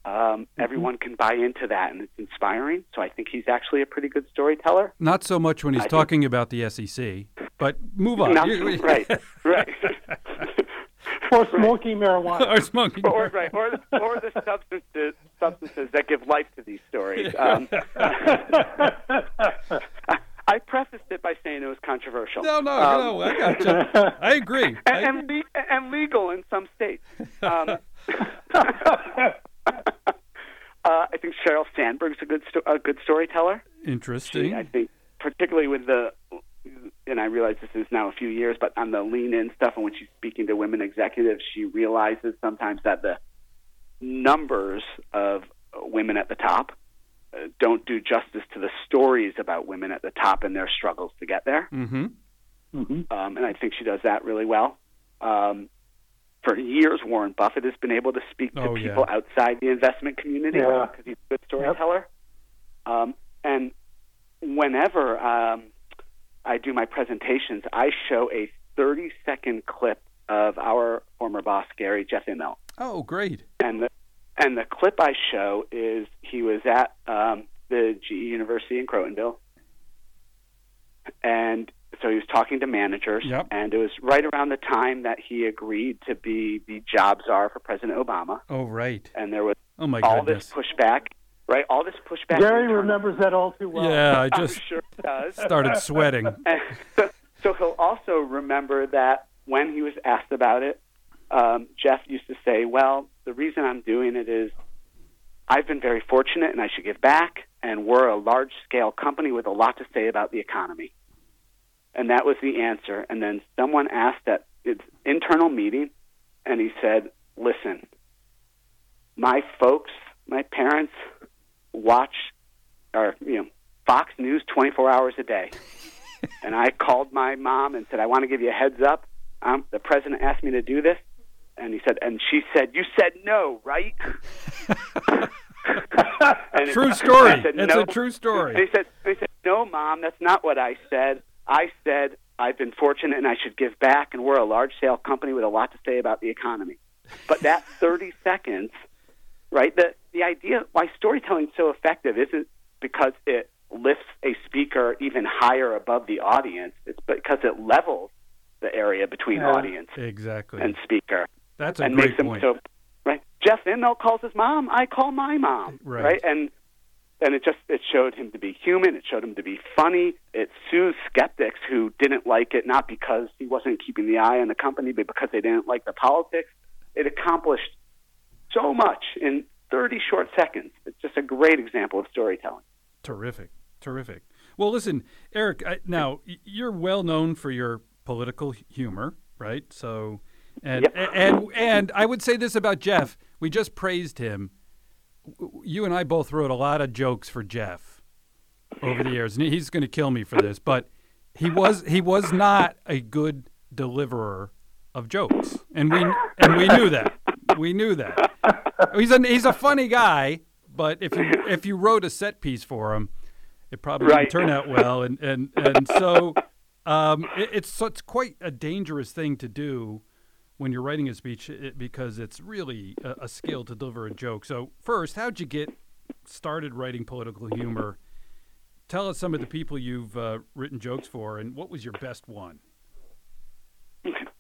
um, everyone can buy into that, and it's inspiring. So I think he's actually a pretty good storyteller. Not so much when he's I think- talking about the SEC, but move on. Not- right, right. Or smoking marijuana? or smoking. or right, or or the substances substances that give life to these stories. Um, I, prefaced it by saying it was controversial. No, no, Um, no. I got you. I agree. I and, and, le- and legal in some states. Um, uh, I think Sheryl Sandberg's a good sto- a good storyteller. Interesting. I think, particularly with the, and I realize this is now a few years, but on the lean in stuff, and when she's speaking to women executives, she realizes sometimes that the numbers of women at the top don't do justice to the stories about women at the top and their struggles to get there. mm-hmm. Mhm. Um, and I think she does that really well. Um, for years, Warren Buffett has been able to speak to Oh, yeah. people outside the investment community Yeah. because he's a good storyteller. Um, and whenever um, I do my presentations, I show a 30 second clip of our former boss, Gary Jeff Immelt. Oh, great. And the, and the clip I show is he was at um, the GE University in Crotonville. And so he was talking to managers, Yep. and it was right around the time that he agreed to be the job czar for President Obama. Oh, right. And there was Oh my all goodness. this pushback, right? All this pushback. Gary remembers that all too well. Yeah, I I'm just sure does. started sweating. So, so he'll also remember that when he was asked about it, um, Jeff used to say, "Well, the reason I'm doing it is I've been very fortunate, and I should give back. And we're a large-scale company with a lot to say about the economy." And that was the answer. And then someone asked at its internal meeting, and he said, "Listen, my folks, my parents, watch or you know Fox News 24 hours a day." and I called my mom and said, "I want to give you a heads up. Um, the president asked me to do this." And he said, and she said, "You said no, right?" and True I story. said, It's "No." a true And story. he said, he said, "No, mom, that's not what I said. I said I've been fortunate and I should give back, and we're a large scale company with a lot to say about the economy." But that 30 seconds, right? The the idea why storytelling is so effective isn't because it lifts a speaker even higher above the audience. It's because it levels the area between Yeah. audience Exactly. and speaker That's a and great makes them point. so right. Jeff Immelt calls his mom. I call my mom. Right. And and it just it showed him to be human. It showed him to be funny. It soothed skeptics who didn't like it not because he wasn't keeping the eye on the company, but because they didn't like the politics. It accomplished so much in 30 short seconds. It's just a great example of storytelling. Terrific, terrific. Well, listen, Eric. I, now you're well known for your political humor, right? So, and Yep. and and I would say this about Jeff. We just praised him. You and I both wrote a lot of jokes for Jeff over the years, and he's going to kill me for this, but he was he was not a good deliverer of jokes, and we and we knew that. We knew that. He's a he's a funny guy, but if you if you wrote a set piece for him, it probably Right. didn't turn out well, and and and so um, it, it's so it's quite a dangerous thing to do when you're writing a speech it, because it's really a, a skill to deliver a joke. So first, how'd you get started writing political humor? Tell us some of the people you've uh, written jokes for, and what was your best one?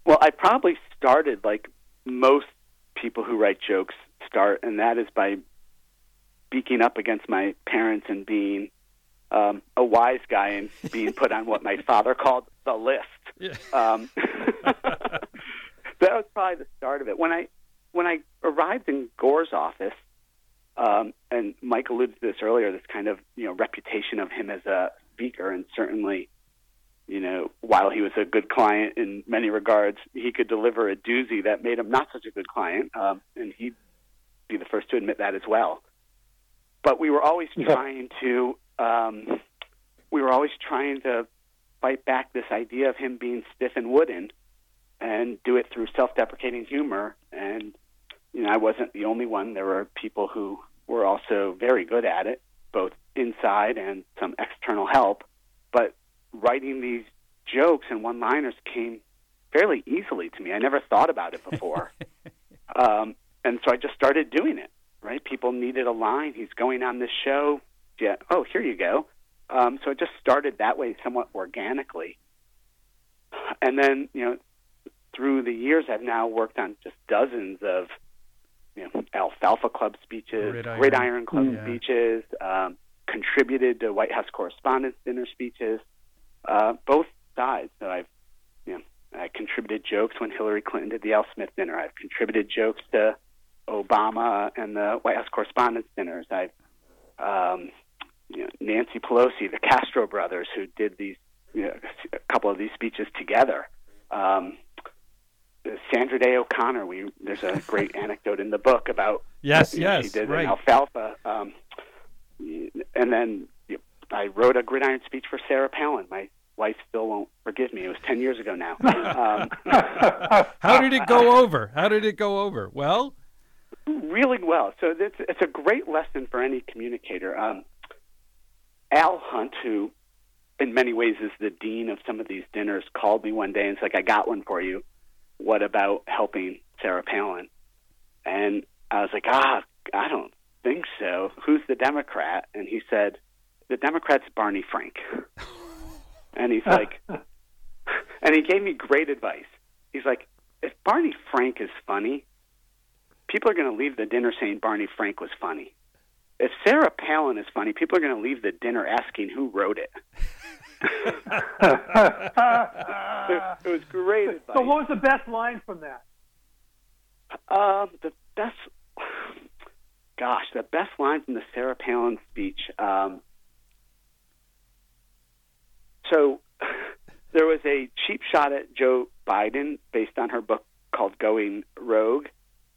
Well, I probably started like most people who write jokes start, and that is by speaking up against my parents and being um, a wise guy and being put on what my father called the list. Yeah. Um, that was probably the start of it. When I when I arrived in Gore's office, um, and Mike alluded to this earlier, this kind of you know reputation of him as a speaker, and certainly, you know, while he was a good client in many regards, he could deliver a doozy that made him not such a good client, um, and he'd be the first to admit that as well. But we were always trying to um, we were always trying to fight back this idea of him being stiff and wooden and do it through self-deprecating humor. And you know I wasn't the only one. There were people who were also very good at it both inside and some external help. But writing these jokes and one-liners came fairly easily to me. I never thought about it before. Um, and so I just started doing it right? People needed a line. He's going on this show. Yeah. Oh here you go. Um, so it just started that way, somewhat organically. And then, you know, through the years, I've now worked on just dozens of, you know, Alfalfa Club speeches, Gridiron. Gridiron, Club Yeah. speeches, um, contributed to White House Correspondents' Dinner speeches, uh, both sides. So I've, you know, I contributed jokes when Hillary Clinton did the Al Smith dinner. I've contributed jokes to Obama and the White House Correspondents' dinners. I've um, you know, Nancy Pelosi, the Castro brothers, who did these, you know, a couple of these speeches together. Um, Sandra Day O'Connor. We there's a great anecdote in the book about Yes, yes, she did right. in Alfalfa. Um, and then you know, I wrote a gridiron speech for Sarah Palin. My wife still won't forgive me. It was ten years ago now. Um, How did it go over? How did it go over? Well, really well. So it's it's a great lesson for any communicator. Um, Al Hunt, who in many ways is the dean of some of these dinners, called me one day and said, "I got one for you. What about helping Sarah Palin?" And I was like, "Ah, I don't think so. Who's the Democrat?" And he said, "The Democrat's Barney Frank." and he's like, and he gave me great advice. He's like, "If Barney Frank is funny." people are going to leave the dinner saying Barney Frank was funny. If Sarah Palin is funny, people are going to leave the dinner asking who wrote it. it, was great advice. So, what was the best line from that? Um, the best, gosh, the best line from the Sarah Palin speech. Um, so, there was a cheap shot at Joe Biden based on her book called Going Rogue,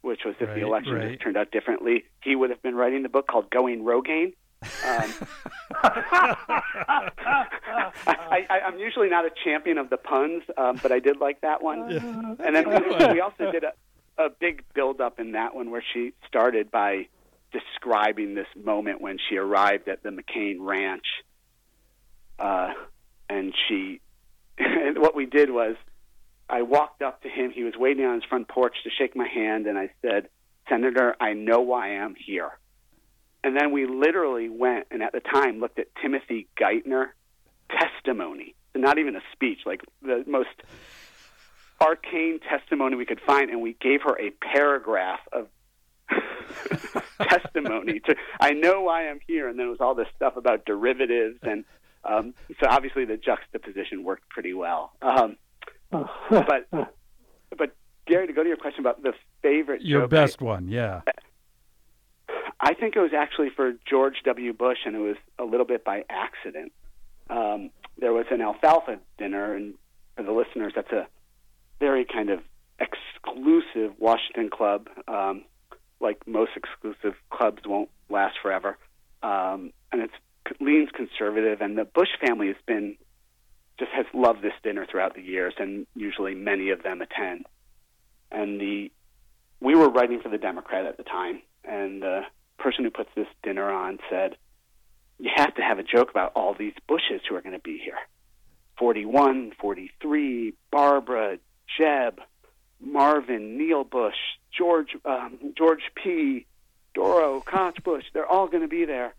which was if right, the election right. had turned out differently, he would have been writing the book called Going Rogaine. Um, I, I, I'm usually not a champion of the puns, um, but I did like that one. And then we, we also did a, a big build up in that one where she started by describing this moment when she arrived at the McCain Ranch. Uh, and she, and what we did was, I walked up to him. He was waiting on his front porch to shake my hand, and I said, Senator, I know why I'm here. And then we literally went and at the time looked at Timothy Geithner testimony, not even a speech, like the most arcane testimony we could find, and we gave her a paragraph of testimony to I know why I'm here, and then it was all this stuff about derivatives, and um, so obviously the juxtaposition worked pretty well. Um, but but Gary, to go to your question about the favorite Your joke, best one, yeah. I think it was actually for George W. Bush, and it was a little bit by accident. Um, there was an alfalfa dinner, and for the listeners, that's a very kind of exclusive Washington club. Um, like most exclusive clubs, won't last forever, um, and it's leans conservative. And the Bush family has been just has loved this dinner throughout the years, and usually many of them attend. And the we were writing for the Democrat at the time, and the person who puts this dinner on said, "You have to have a joke about all these Bushes who are going to be here: 41, 43, Barbara, Jeb, Marvin, Neil Bush, George, um, George P, Doro, Koch Bush. They're all going to be there."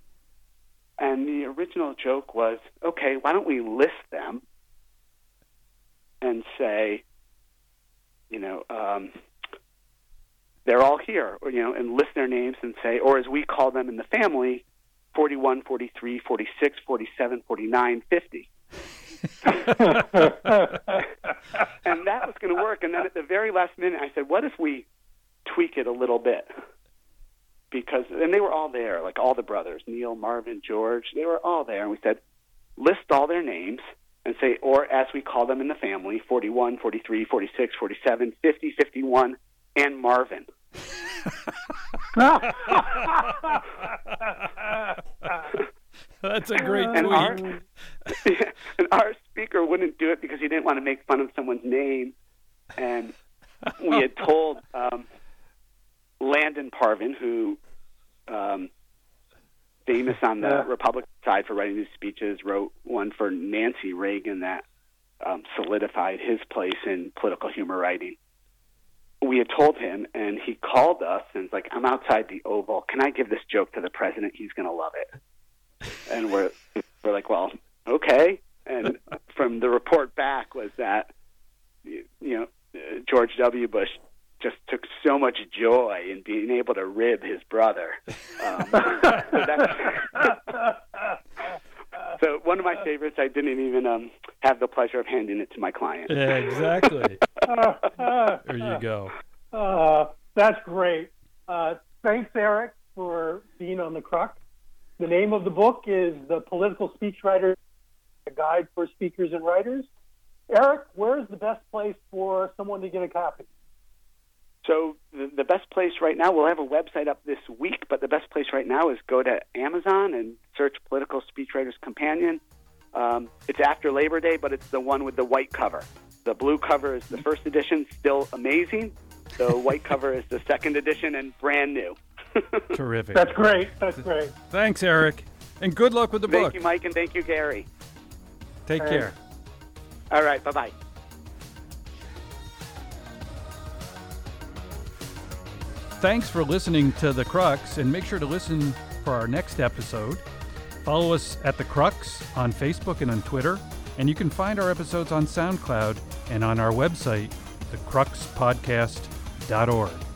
And the original joke was, okay, why don't we list them and say, you know, um, they're all here, or, you know, and list their names and say, or as we call them in the family, 41, 43, 46, 47, 49, 50. and that was going to work. And then at the very last minute, I said, what if we tweak it a little bit? Because, and they were all there, like all the brothers, Neil, Marvin, George, they were all there. And we said, list all their names and say, or as we call them in the family, 41, 43, 46, 47, 50, 51, and Marvin. That's a great and our, tweet. and our speaker wouldn't do it because he didn't want to make fun of someone's name. And we had told um, Landon Parvin, who um, famous on the Yeah. Republican side for writing these speeches, wrote one for Nancy Reagan that um, solidified his place in political humor writing. We had told him, and he called us and was like, "I'm outside the Oval. Can I give this joke to the president? He's going to love it." And we're we're like, "Well, okay." And from the report back was that you know George W. Bush just took so much joy in being able to rib his brother. Um, so, that's, so one of my favorites, I didn't even um, have the pleasure of handing it to my client. Yeah, exactly. there you go. Uh, that's great. Uh, thanks, Eric, for being on the Crux. The name of the book is The Political Speechwriter, a guide for speakers and writers. Eric, where's the best place for someone to get a copy? So the, the best place right now, we'll have a website up this week, but the best place right now is go to Amazon and search Political Speechwriters Companion. Um, it's after Labor Day, but it's the one with the white cover. The blue cover is the first edition, still amazing. The white cover is the second edition and brand new. Terrific. That's great. That's great. Thanks, Eric. And good luck with the thank book. Thank you, Mike, and thank you, Gary. Take All care. All right, bye bye. Thanks for listening to The Crux, and make sure to listen for our next episode. Follow us at The Crux on Facebook and on Twitter, and you can find our episodes on SoundCloud and on our website, thecruxpodcast.org.